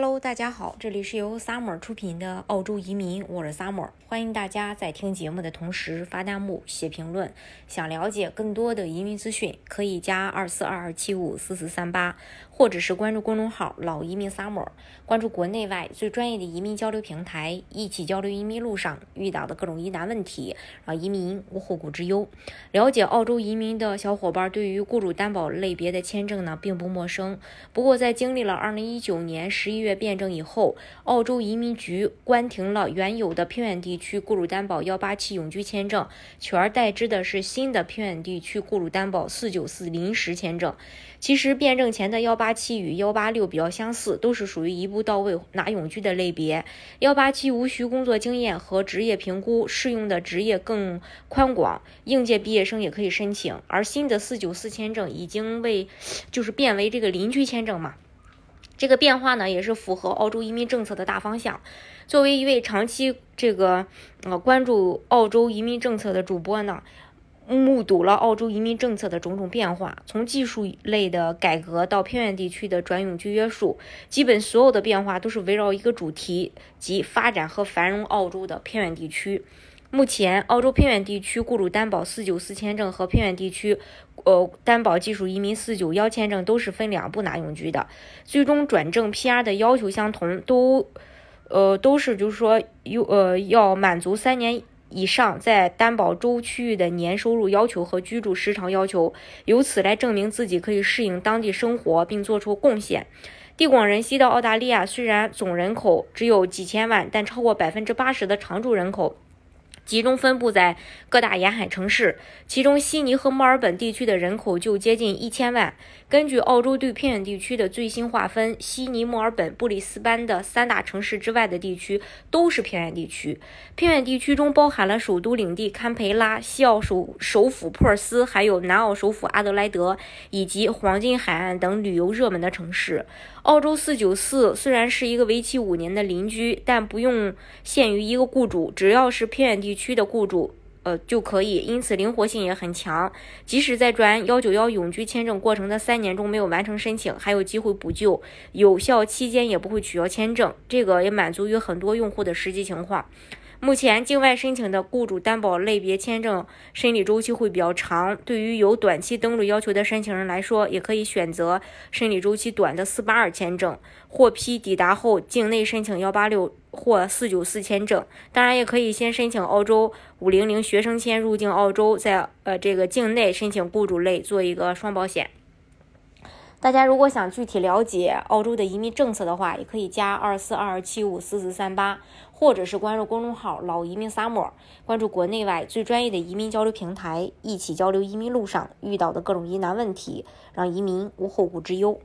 Hello，大家好，这里是由 Summer 出品的澳洲移民，我是 Summer，欢迎大家在听节目的同时发弹幕、写评论。想了解更多的移民资讯，可以加二四二二七五四四三八，或者是关注公众号“老移民 Summer”，关注国内外最专业的移民交流平台，一起交流移民路上遇到的各种疑难问题，让移民无后顾之忧。了解澳洲移民的小伙伴对于雇主担保类别的签证呢，并不陌生。不过在经历了二零一九年十一月月变证以后，澳洲移民局关停了原有的偏远地区雇主担保幺八七永居签证，取而代之的是新的偏远地区雇主担保四九四临时签证。其实变证前的幺八七与幺八六比较相似，都是属于一步到位拿永居的类别。幺八七无需工作经验和职业评估，适用的职业更宽广，应届毕业生也可以申请。而新的四九四签证已经为就是变为这个邻居签证嘛。这个变化呢，也是符合澳洲移民政策的大方向。作为一位长期这个呃关注澳洲移民政策的主播呢，目睹了澳洲移民政策的种种变化，从技术类的改革到偏远地区的转永居约束，基本所有的变化都是围绕一个主题，即发展和繁荣澳洲的偏远地区。目前，澳洲偏远地区雇主担保四九四签证和偏远地区，呃，担保技术移民四九幺签证都是分两步拿永居的。最终转正 PR 的要求相同，都，呃，都是就是说有呃要满足三年以上在担保州区域的年收入要求和居住时长要求，由此来证明自己可以适应当地生活并做出贡献。地广人稀的澳大利亚，虽然总人口只有几千万，但超过百分之八十的常住人口。集中分布在各大沿海城市，其中悉尼和墨尔本地区的人口就接近一千万。根据澳洲对偏远地区的最新划分，悉尼、墨尔本、布里斯班的三大城市之外的地区都是偏远地区。偏远地区中包含了首都领地堪培拉、西澳首首府珀斯，还有南澳首府阿德莱德以及黄金海岸等旅游热门的城市。澳洲四九四虽然是一个为期五年的邻居，但不用限于一个雇主，只要是偏远地区区的雇主。呃，就可以，因此灵活性也很强。即使在转幺九幺永居签证过程的三年中没有完成申请，还有机会补救，有效期间也不会取消签证。这个也满足于很多用户的实际情况。目前，境外申请的雇主担保类别签证审理周期会比较长。对于有短期登陆要求的申请人来说，也可以选择审理周期短的四八二签证，获批抵达后境内申请幺八六或四九四签证。当然，也可以先申请澳洲五零零学生签入境澳洲，在呃这个境内申请雇主类做一个双保险。大家如果想具体了解澳洲的移民政策的话，也可以加二四二二七五四四三八，或者是关注公众号“老移民 summer”，关注国内外最专业的移民交流平台，一起交流移民路上遇到的各种疑难问题，让移民无后顾之忧。